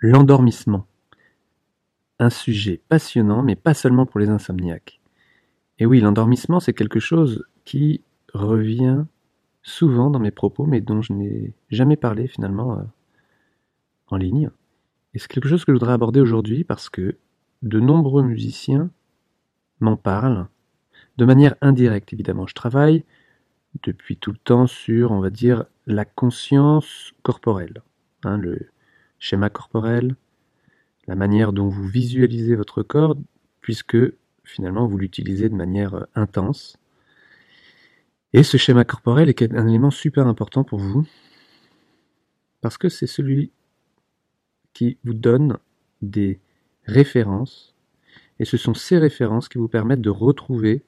L'endormissement. Un sujet passionnant, mais pas seulement pour les insomniaques. Et oui, l'endormissement, c'est quelque chose qui revient souvent dans mes propos, mais dont je n'ai jamais parlé finalement euh, en ligne. Et c'est quelque chose que je voudrais aborder aujourd'hui parce que de nombreux musiciens m'en parlent, de manière indirecte évidemment. Je travaille depuis tout le temps sur, on va dire, la conscience corporelle. Hein, schéma corporel, la manière dont vous visualisez votre corps, puisque finalement vous l'utilisez de manière euh, intense. Et ce schéma corporel est un élément super important pour vous, parce que c'est celui qui vous donne des références, et ce sont ces références qui vous permettent de retrouver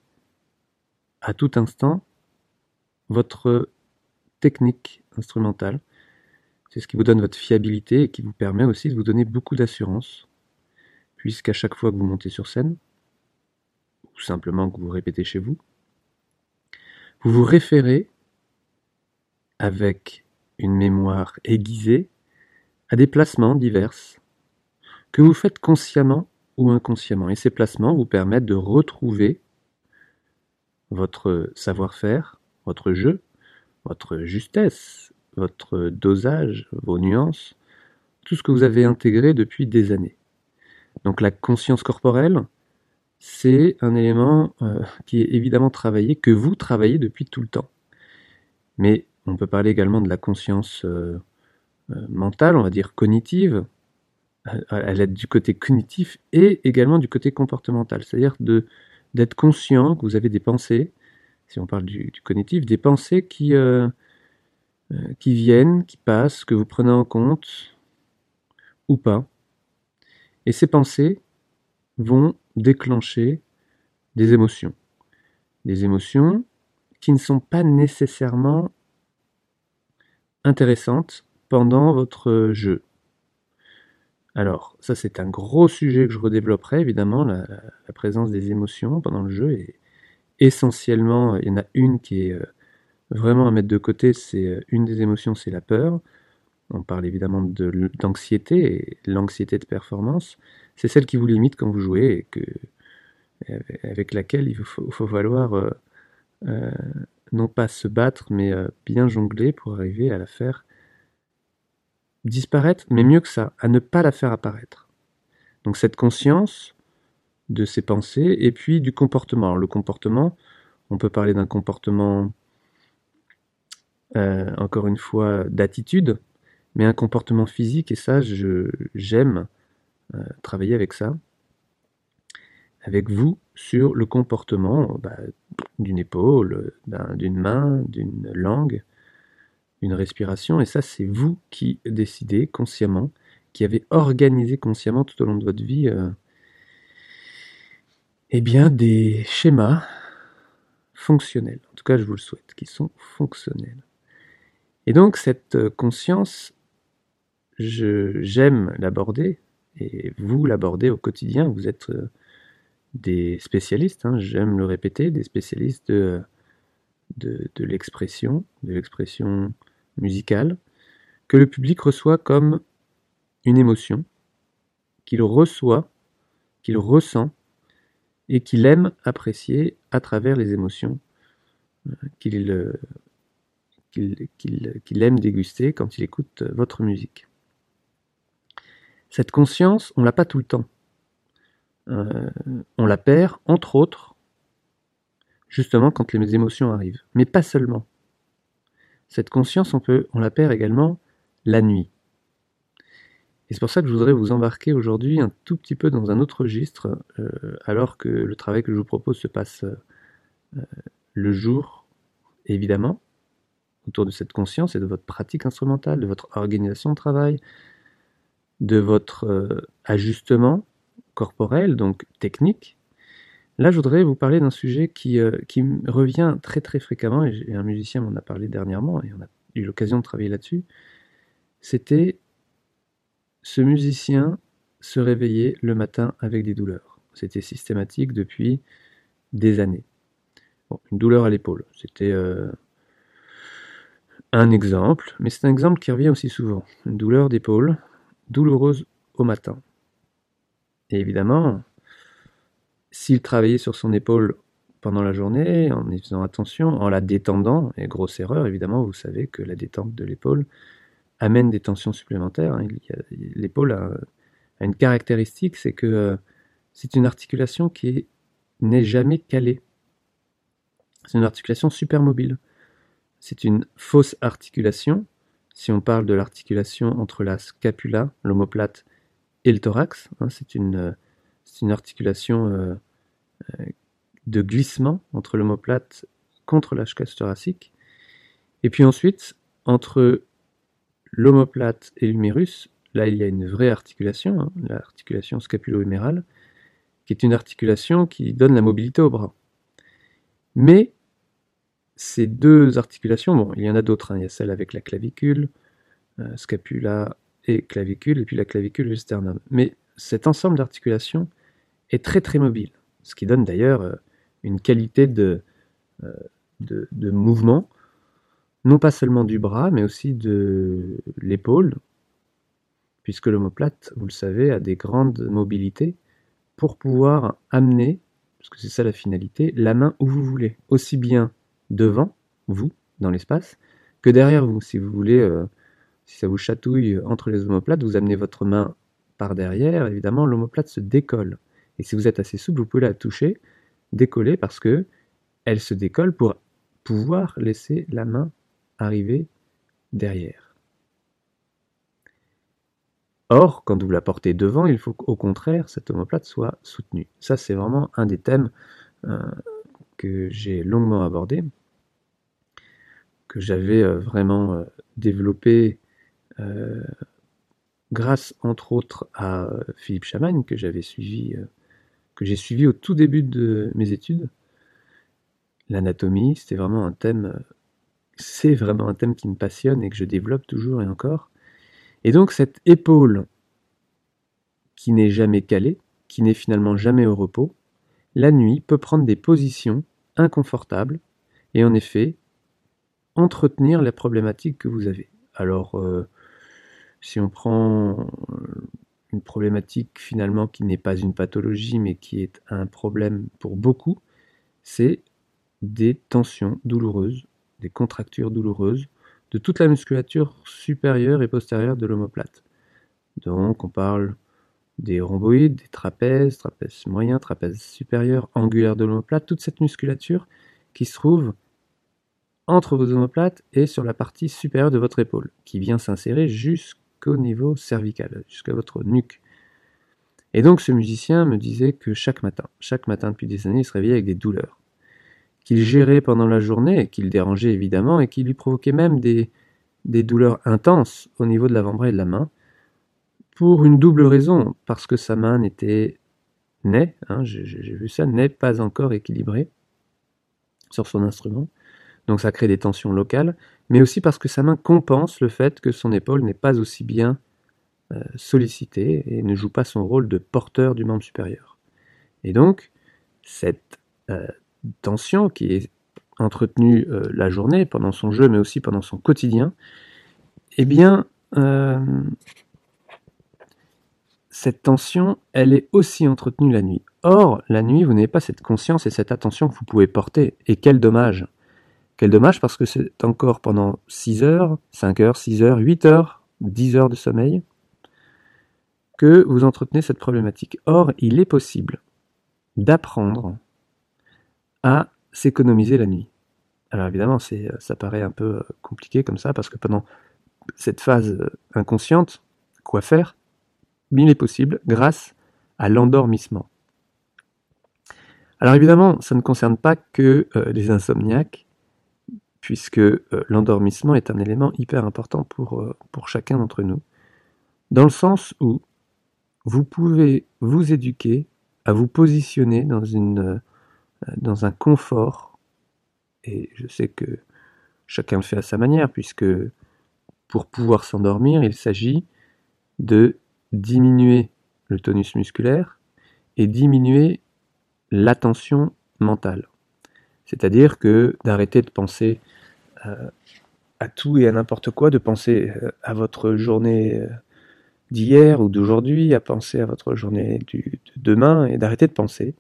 à tout instant votre technique instrumentale, c'est ce qui vous donne votre fiabilité et qui vous permet aussi de vous donner beaucoup d'assurance, puisqu'à chaque fois que vous montez sur scène, ou simplement que vous répétez chez vous, vous vous référez avec une mémoire aiguisée à des placements divers que vous faites consciemment ou inconsciemment. Et ces placements vous permettent de retrouver votre savoir-faire, votre jeu, votre justesse, votre dosage, vos nuances, tout ce que vous avez intégré depuis des années. Donc la conscience corporelle, c'est un élément euh, qui est évidemment travaillé, que vous travaillez depuis tout le temps. Mais on peut parler également de la conscience euh, euh, mentale, on va dire cognitive, à l'aide du côté cognitif et également du côté comportemental, c'est-à-dire d'être conscient que vous avez des pensées, si on parle du, cognitif, des pensées qui, qui viennent, qui passent, que vous prenez en compte ou pas. Et ces pensées vont déclencher des émotions. Des émotions qui ne sont pas nécessairement intéressantes pendant votre jeu. Alors, ça c'est un gros sujet que je redévelopperai, évidemment, la, présence des émotions pendant le jeu. Et essentiellement, il y en a une qui est euh, vraiment à mettre de côté, c'est euh, une des émotions, c'est la peur. On parle évidemment d'anxiété, et l'anxiété de performance, c'est celle qui vous limite quand vous jouez et avec laquelle il faut, faut falloir euh, euh, non pas se battre, mais bien jongler pour arriver à la faire disparaître, mais mieux que ça, à ne pas la faire apparaître. Donc cette conscience de ses pensées et puis du comportement. Alors le comportement, on peut parler d'un comportement euh, encore une fois, d'attitude, mais un comportement physique, et ça, j'aime euh, travailler avec ça, avec vous, sur le comportement bah, d'une épaule, d'une main, d'une langue, d'une respiration, et ça, c'est vous qui décidez consciemment, qui avez organisé consciemment tout au long de votre vie, euh, eh bien, des schémas fonctionnels. En tout cas, je vous le souhaite, qui sont fonctionnels. Et donc cette euh, conscience, j'aime l'aborder, et vous l'abordez au quotidien, vous êtes euh, des spécialistes, hein, j'aime le répéter, des spécialistes de, de, l'expression, de l'expression musicale, que le public reçoit comme une émotion, qu'il reçoit, qu'il ressent, et qu'il aime apprécier à travers les émotions euh, qu'il aime déguster quand il écoute euh, votre musique. Cette conscience, on l'a pas tout le temps. Euh, on la perd, entre autres, justement quand les émotions arrivent. Mais pas seulement. Cette conscience, on, peut, on la perd également la nuit. Et c'est pour ça que je voudrais vous embarquer aujourd'hui un tout petit peu dans un autre registre, euh, alors que le travail que je vous propose se passe le jour, évidemment, autour de cette conscience et de votre pratique instrumentale, de votre organisation de travail, de votre euh, ajustement corporel, donc technique. Là, je voudrais vous parler d'un sujet qui, euh, revient très très fréquemment, et un musicien m'en a parlé dernièrement, et on a eu l'occasion de travailler là-dessus. C'était ce musicien se réveiller le matin avec des douleurs. C'était systématique depuis des années. une douleur à l'épaule, c'était euh, un exemple, mais c'est un exemple qui revient aussi souvent. Une douleur d'épaule, douloureuse au matin. Et évidemment, s'il travaillait sur son épaule pendant la journée, en y faisant attention, en la détendant, et grosse erreur, évidemment, vous savez que la détente de l'épaule amène des tensions supplémentaires. L'épaule a, une caractéristique, c'est que euh, c'est une articulation qui n'est jamais calée. C'est une articulation super mobile. C'est une fausse articulation. Si on parle de l'articulation entre la scapula, l'omoplate et le thorax, hein, c'est une, articulation euh, euh, de glissement entre l'omoplate contre la thoracique. Et puis ensuite, entre l'omoplate et l'humérus, là il y a une vraie articulation, hein, l'articulation scapulo-humérale, qui est une articulation qui donne la mobilité au bras. Mais ces deux articulations, bon, il y en a d'autres, hein, il y a celle avec la clavicule, euh, scapula et clavicule, et puis la clavicule et le sternum. Mais cet ensemble d'articulations est très très mobile, ce qui donne d'ailleurs euh, une qualité de, euh, de, mouvement, non pas seulement du bras, mais aussi de l'épaule, puisque l'omoplate, vous le savez, a des grandes mobilités pour pouvoir amener, parce que c'est ça la finalité, la main où vous voulez, aussi bien devant vous, dans l'espace, que derrière vous. Si vous voulez, euh, si ça vous chatouille entre les omoplates, vous amenez votre main par derrière, évidemment, l'omoplate se décolle. Et si vous êtes assez souple, vous pouvez la toucher, décoller, parce que elle se décolle pour pouvoir laisser la main arriver derrière. Or, quand vous la portez devant, il faut qu'au contraire, cette omoplate soit soutenue. Ça, c'est vraiment un des thèmes euh, que j'ai longuement abordé, que j'avais euh, vraiment euh, développé grâce, entre autres, à Philippe Chamagne, que j'avais suivi, que j'ai suivi au tout début de mes études. L'anatomie, c'était vraiment un thème c'est vraiment un thème qui me passionne et que je développe toujours et encore. Et donc cette épaule qui n'est jamais calée, qui n'est finalement jamais au repos, la nuit peut prendre des positions inconfortables et en effet entretenir les problématiques que vous avez. Alors euh, si on prend une problématique finalement qui n'est pas une pathologie mais qui est un problème pour beaucoup, c'est des tensions douloureuses des contractures douloureuses de toute la musculature supérieure et postérieure de l'omoplate. Donc on parle des rhomboïdes, des trapèzes, trapèzes moyens, trapèzes supérieurs, angulaires de l'omoplate, toute cette musculature qui se trouve entre vos omoplates et sur la partie supérieure de votre épaule, qui vient s'insérer jusqu'au niveau cervical, jusqu'à votre nuque. Et donc ce musicien me disait que chaque matin, chaque matin depuis des années, il se réveillait avec des douleurs qu'il gérait pendant la journée, qu'il dérangeait évidemment, et qui lui provoquait même des, des douleurs intenses au niveau de l'avant-bras et de la main, pour une double raison, parce que sa main n'était, n'est, hein, j'ai vu ça, n'est pas encore équilibrée sur son instrument, donc ça crée des tensions locales, mais aussi parce que sa main compense le fait que son épaule n'est pas aussi bien euh, sollicitée et ne joue pas son rôle de porteur du membre supérieur. Et donc, cette euh, tension qui est entretenue euh, la journée, pendant son jeu, mais aussi pendant son quotidien, eh bien, cette tension, elle est aussi entretenue la nuit. Or, la nuit, vous n'avez pas cette conscience et cette attention que vous pouvez porter. Et quel dommage Quel dommage parce que c'est encore pendant 6 heures, 5 heures, 6 heures, 8 heures, 10 heures de sommeil que vous entretenez cette problématique. Or, il est possible d'apprendre à s'économiser la nuit. Alors évidemment, euh, ça paraît un peu euh, compliqué comme ça, parce que pendant cette phase euh, inconsciente, quoi faire? Mais il est possible grâce à l'endormissement. Alors évidemment, ça ne concerne pas que les insomniaques, puisque l'endormissement est un élément hyper important pour, pour chacun d'entre nous, dans le sens où vous pouvez vous éduquer à vous positionner dans euh, dans un confort, et je sais que chacun le fait à sa manière, puisque pour pouvoir s'endormir, il s'agit de diminuer le tonus musculaire et diminuer l'attention mentale. C'est-à-dire que d'arrêter de penser euh, à tout et à n'importe quoi, de penser euh, à votre journée d'hier ou d'aujourd'hui, à penser à votre journée de demain et d'arrêter de penser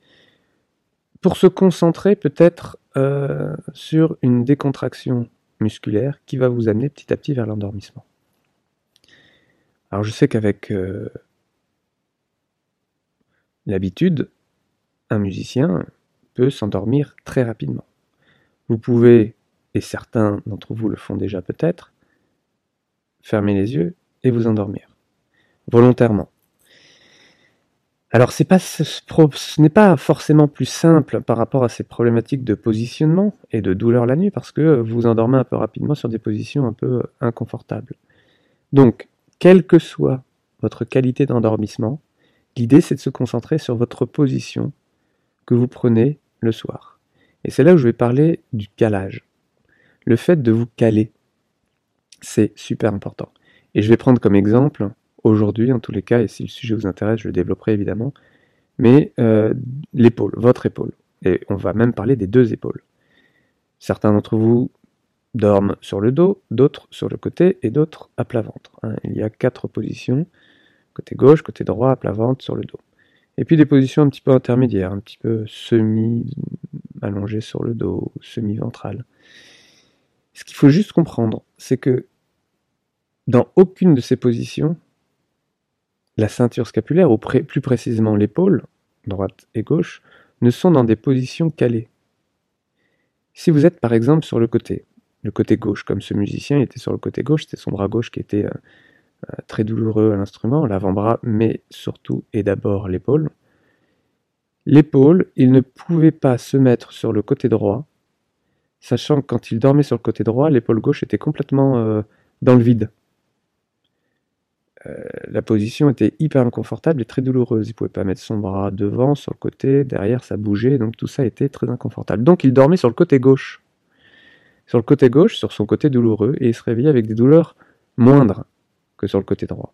pour se concentrer peut-être euh, sur une décontraction musculaire qui va vous amener petit à petit vers l'endormissement. Alors je sais qu'avec euh, l'habitude, un musicien peut s'endormir très rapidement. Vous pouvez, et certains d'entre vous le font déjà peut-être, fermer les yeux et vous endormir, volontairement. Alors ce n'est pas forcément plus simple par rapport à ces problématiques de positionnement et de douleur la nuit parce que vous vous endormez un peu rapidement sur des positions un peu inconfortables. Donc, quelle que soit votre qualité d'endormissement, l'idée c'est de se concentrer sur votre position vous prenez le soir. Et c'est là où je vais parler du calage. Le fait de vous caler, c'est super important. Et je vais prendre comme exemple aujourd'hui, en tous les cas, et si le sujet vous intéresse, je le développerai évidemment, mais euh, l'épaule, votre épaule. Et on va même parler des deux épaules. Certains d'entre vous dorment sur le dos, d'autres sur le côté et d'autres à plat ventre. Hein. Il y a quatre positions, côté gauche, côté droit, à plat ventre, sur le dos. Et puis des positions un petit peu intermédiaires, un petit peu semi-allongées sur le dos, semi-ventrales. Ce qu'il faut juste comprendre, c'est que dans aucune de ces positions, la ceinture scapulaire, ou plus précisément l'épaule, droite et gauche, ne sont dans des positions calées. Si vous êtes par exemple sur le côté, le côté gauche, comme ce musicien était sur le côté gauche, c'était son bras gauche qui était euh, très douloureux à l'instrument, l'avant-bras, mais surtout et d'abord l'épaule. L'épaule, il ne pouvait pas se mettre sur le côté droit, sachant que quand il dormait sur le côté droit, l'épaule gauche était complètement euh, dans le vide. Euh, la position était hyper inconfortable et très douloureuse. Il pouvait pas mettre son bras devant, sur le côté, derrière, ça bougeait, donc tout ça était très inconfortable. Donc il dormait sur le côté gauche. Sur le côté gauche, sur son côté douloureux, et il se réveillait avec des douleurs moindres que sur le côté droit.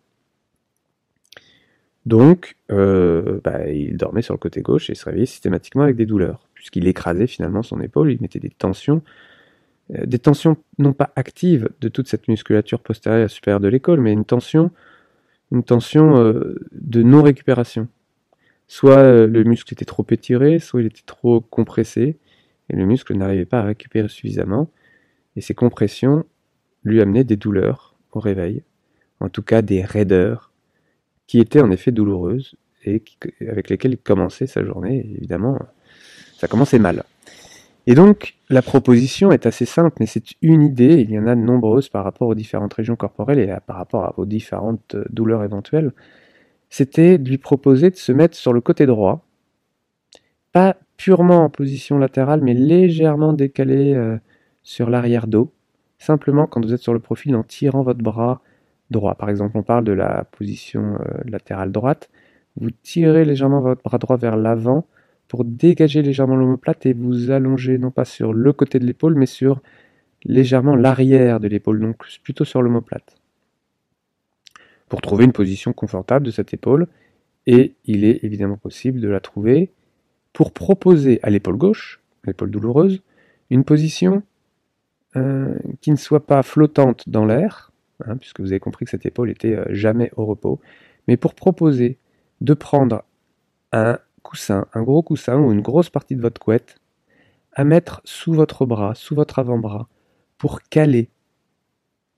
Donc, euh, bah, il dormait sur le côté gauche et se réveillait systématiquement avec des douleurs, puisqu'il écrasait finalement son épaule, il mettait des tensions euh, des tensions non pas actives de toute cette musculature postérieure supérieure de l'épaule, mais une tension une tension euh, de non-récupération. Soit le muscle était trop étiré, soit il était trop compressé, et le muscle n'arrivait pas à récupérer suffisamment, et ces compressions lui amenaient des douleurs au réveil, en tout cas des raideurs, qui étaient en effet douloureuses, et avec lesquelles il commençait sa journée, évidemment, ça commençait mal. Et donc, la proposition est assez simple, mais c'est une idée, il y en a de nombreuses par rapport aux différentes régions corporelles et par rapport vos différentes euh, douleurs éventuelles. C'était de lui proposer de se mettre sur le côté droit, pas purement en position latérale, mais légèrement décalé euh, sur l'arrière dos, simplement quand vous êtes sur le profil en tirant votre bras droit. Par exemple, on parle de la position euh, latérale droite, vous tirez légèrement votre bras droit vers l'avant, pour dégager légèrement l'omoplate et vous allonger non pas sur le côté de l'épaule, mais sur légèrement l'arrière de l'épaule, donc plutôt sur l'omoplate. Pour trouver une position confortable de cette épaule, et il est évidemment possible de la trouver pour proposer à l'épaule gauche, l'épaule douloureuse, une position euh, qui ne soit pas flottante dans l'air, hein, puisque vous avez compris que cette épaule était euh, jamais au repos, mais pour proposer de prendre un coussin, un gros coussin ou une grosse partie de votre couette à mettre sous votre bras, sous votre avant-bras, pour caler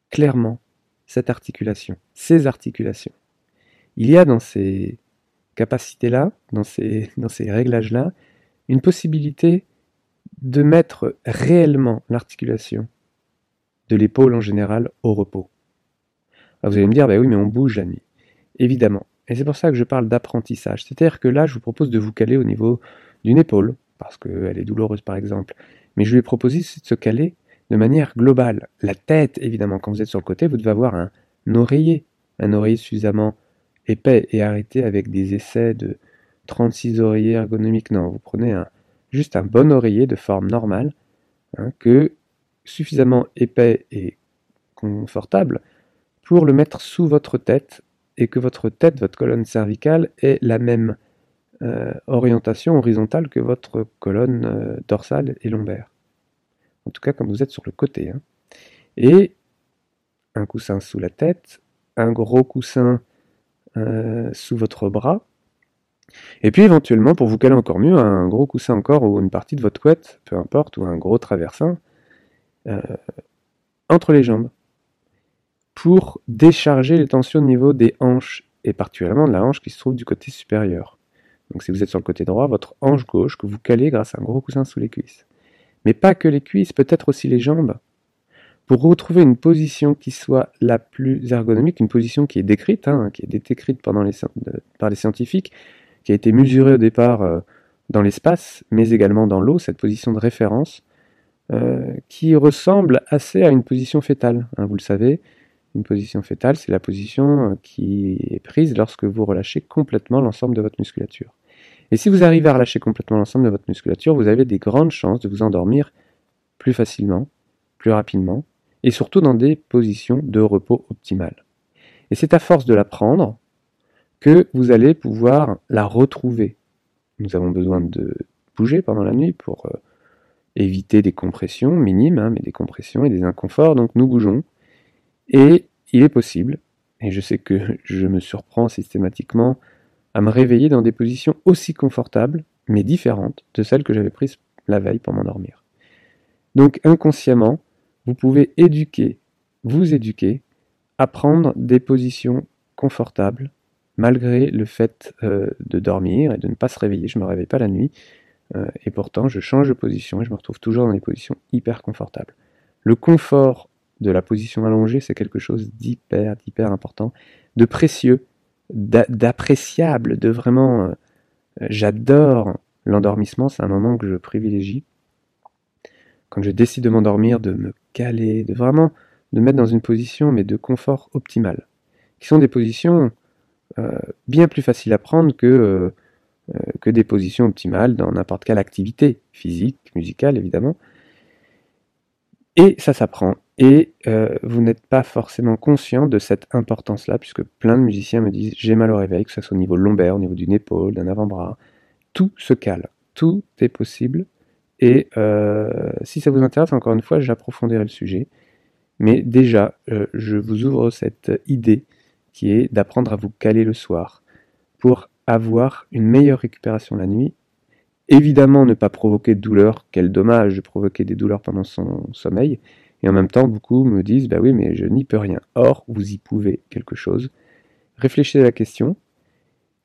clairement cette articulation, ces articulations. Il y a dans ces capacités-là, dans ces, dans ces réglages-là, une possibilité de mettre réellement l'articulation de l'épaule en général au repos. Vous allez me dire, bah oui, mais on bouge la nuit. Évidemment, et c'est pour ça que je parle d'apprentissage. C'est-à-dire que là, je vous propose de vous caler au niveau d'une épaule, parce qu'elle est douloureuse par exemple. Mais je lui ai proposé de se caler de manière globale. La tête, évidemment, quand vous êtes sur le côté, vous devez avoir un oreiller, un oreiller suffisamment épais et arrêté avec des essais de 36 oreillers ergonomiques. Non, vous prenez juste un bon oreiller de forme normale, hein, que suffisamment épais et confortable pour le mettre sous votre tête et que votre tête, votre colonne cervicale, ait la même euh, orientation horizontale que votre colonne euh, dorsale et lombaire. En tout cas, quand vous êtes sur le côté. Hein. Et un coussin sous la tête, un gros coussin euh, sous votre bras. Et puis éventuellement, pour vous caler encore mieux, un gros coussin encore ou une partie de votre couette, peu importe, ou un gros traversin, entre les jambes, pour décharger les tensions au niveau des hanches, et particulièrement de la hanche qui se trouve du côté supérieur. Donc si vous êtes sur le côté droit, votre hanche gauche que vous calez grâce à un gros coussin sous les cuisses. Mais pas que les cuisses, peut-être aussi les jambes. Pour retrouver une position qui soit la plus ergonomique, une position qui est décrite, hein, qui est décrite les, par les scientifiques, qui a été mesurée au départ euh, dans l'espace, mais également dans l'eau, cette position de référence, euh, qui ressemble assez à une position fétale. Hein, vous le savez, une position fétale, c'est la position euh, qui est prise lorsque vous relâchez complètement l'ensemble de votre musculature. Et si vous arrivez à relâcher complètement l'ensemble de votre musculature, vous avez des grandes chances de vous endormir plus facilement, plus rapidement, et surtout dans des positions de repos optimales. Et c'est à force de la prendre que vous allez pouvoir la retrouver. Nous avons besoin de bouger pendant la nuit pour euh, éviter des compressions minimes, hein, mais des compressions et des inconforts, donc nous bougeons. Et il est possible, et je sais que je me surprends systématiquement à me réveiller dans des positions aussi confortables, mais différentes de celles que j'avais prises la veille pour m'endormir. Donc inconsciemment, vous pouvez éduquer, vous éduquer, à prendre des positions confortables, malgré le fait euh, de dormir et de ne pas se réveiller. Je ne me réveille pas la nuit, euh, et pourtant je change de position et je me retrouve toujours dans des positions hyper confortables. Le confort de la position allongée, c'est quelque chose d'hyper, d'hyper important, de précieux, d'appréciable, de vraiment... Euh, j'adore l'endormissement, c'est un moment que je privilégie. Quand je décide de m'endormir, de me caler, de vraiment de mettre dans une position, mais de confort optimal. Qui sont des positions euh, bien plus faciles à prendre euh, que des positions optimales dans n'importe quelle activité, physique, musicale évidemment. Et ça s'apprend. Et euh, vous n'êtes pas forcément conscient de cette importance-là, puisque plein de musiciens me disent j'ai mal au réveil, que ce soit au niveau lombaire, au niveau d'une épaule, d'un avant-bras. Tout se cale, tout est possible. Et euh, si ça vous intéresse, encore une fois, j'approfondirai le sujet. Mais déjà, euh, je vous ouvre cette idée qui est d'apprendre à vous caler le soir pour avoir une meilleure récupération la nuit. Évidemment, ne pas provoquer de douleur. Quel dommage de provoquer des douleurs pendant son sommeil. Et en même temps, beaucoup me disent, bah oui, mais je n'y peux rien. Or, vous y pouvez quelque chose. Réfléchissez à la question.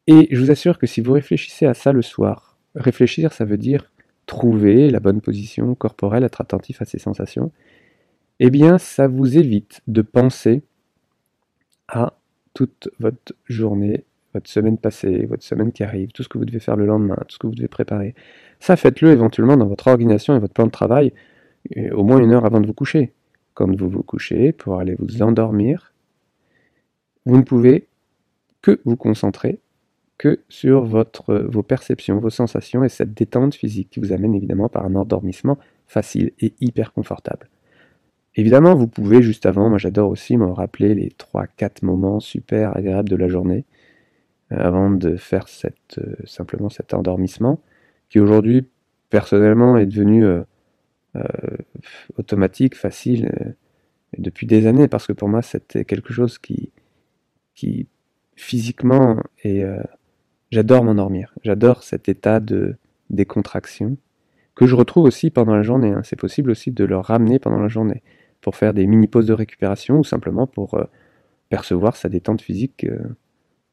Et je vous assure que si vous réfléchissez à ça le soir, réfléchir, ça veut dire trouver la bonne position corporelle, être attentif à ses sensations. Eh bien, ça vous évite de penser à toute votre journée, votre semaine passée, votre semaine qui arrive, tout ce que vous devez faire le lendemain, tout ce que vous devez préparer. Ça, faites-le éventuellement dans votre organisation et votre plan de travail au moins une heure avant de vous coucher. Quand vous vous couchez, pour aller vous endormir, vous ne pouvez que vous concentrer que sur vos perceptions, vos sensations et cette détente physique qui vous amène évidemment par un endormissement facile et hyper confortable. Évidemment, vous pouvez juste avant, moi j'adore aussi me rappeler les 3-4 moments super agréables de la journée euh, avant de faire euh, simplement cet endormissement qui aujourd'hui personnellement est devenu euh, euh, automatique, facile, euh, depuis des années, parce que pour moi c'était quelque chose qui, qui physiquement, et euh, j'adore m'endormir, j'adore cet état de décontraction, que je retrouve aussi pendant la journée. Hein. C'est possible aussi de le ramener pendant la journée, pour faire des mini-pauses de récupération, ou simplement pour percevoir sa détente physique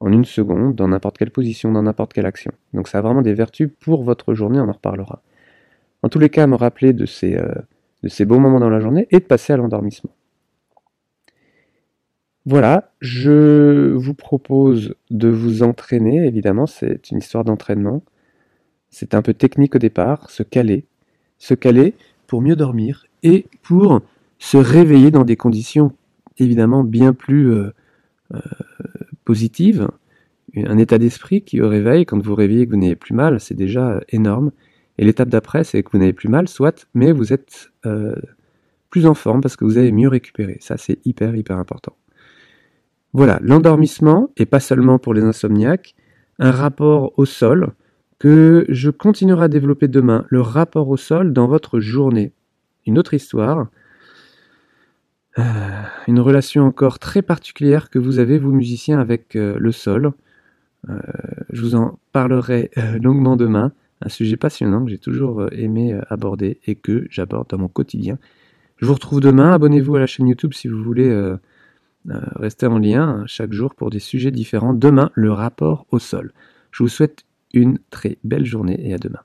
en une seconde, dans n'importe quelle position, dans n'importe quelle action. Donc ça a vraiment des vertus pour votre journée, on en reparlera en tous les cas, me rappeler de ces, euh, de ces beaux moments dans la journée et de passer à l'endormissement. Voilà, je vous propose de vous entraîner, évidemment, c'est une histoire d'entraînement. C'est un peu technique au départ, se caler, se caler pour mieux dormir et pour se réveiller dans des conditions évidemment bien plus euh, euh, positives. Un état d'esprit qui au réveil, quand vous réveillez que vous n'avez plus mal, c'est déjà énorme. Et l'étape d'après, c'est que vous n'avez plus mal, soit, mais vous êtes euh, plus en forme parce que vous avez mieux récupéré. Ça, c'est hyper, hyper important. Voilà, l'endormissement, et pas seulement pour les insomniaques, un rapport au sol que je continuerai à développer demain, le rapport au sol dans votre journée. Une autre histoire. Euh, une relation encore très particulière que vous avez, vous musiciens, avec euh, le sol. Euh, je vous en parlerai longuement demain. Un sujet passionnant que j'ai toujours aimé aborder et que j'aborde dans mon quotidien. Je vous retrouve demain. Abonnez-vous à la chaîne YouTube si vous voulez rester en lien hein, chaque jour pour des sujets différents. Demain, le rapport au sol. Je vous souhaite une très belle journée et à demain.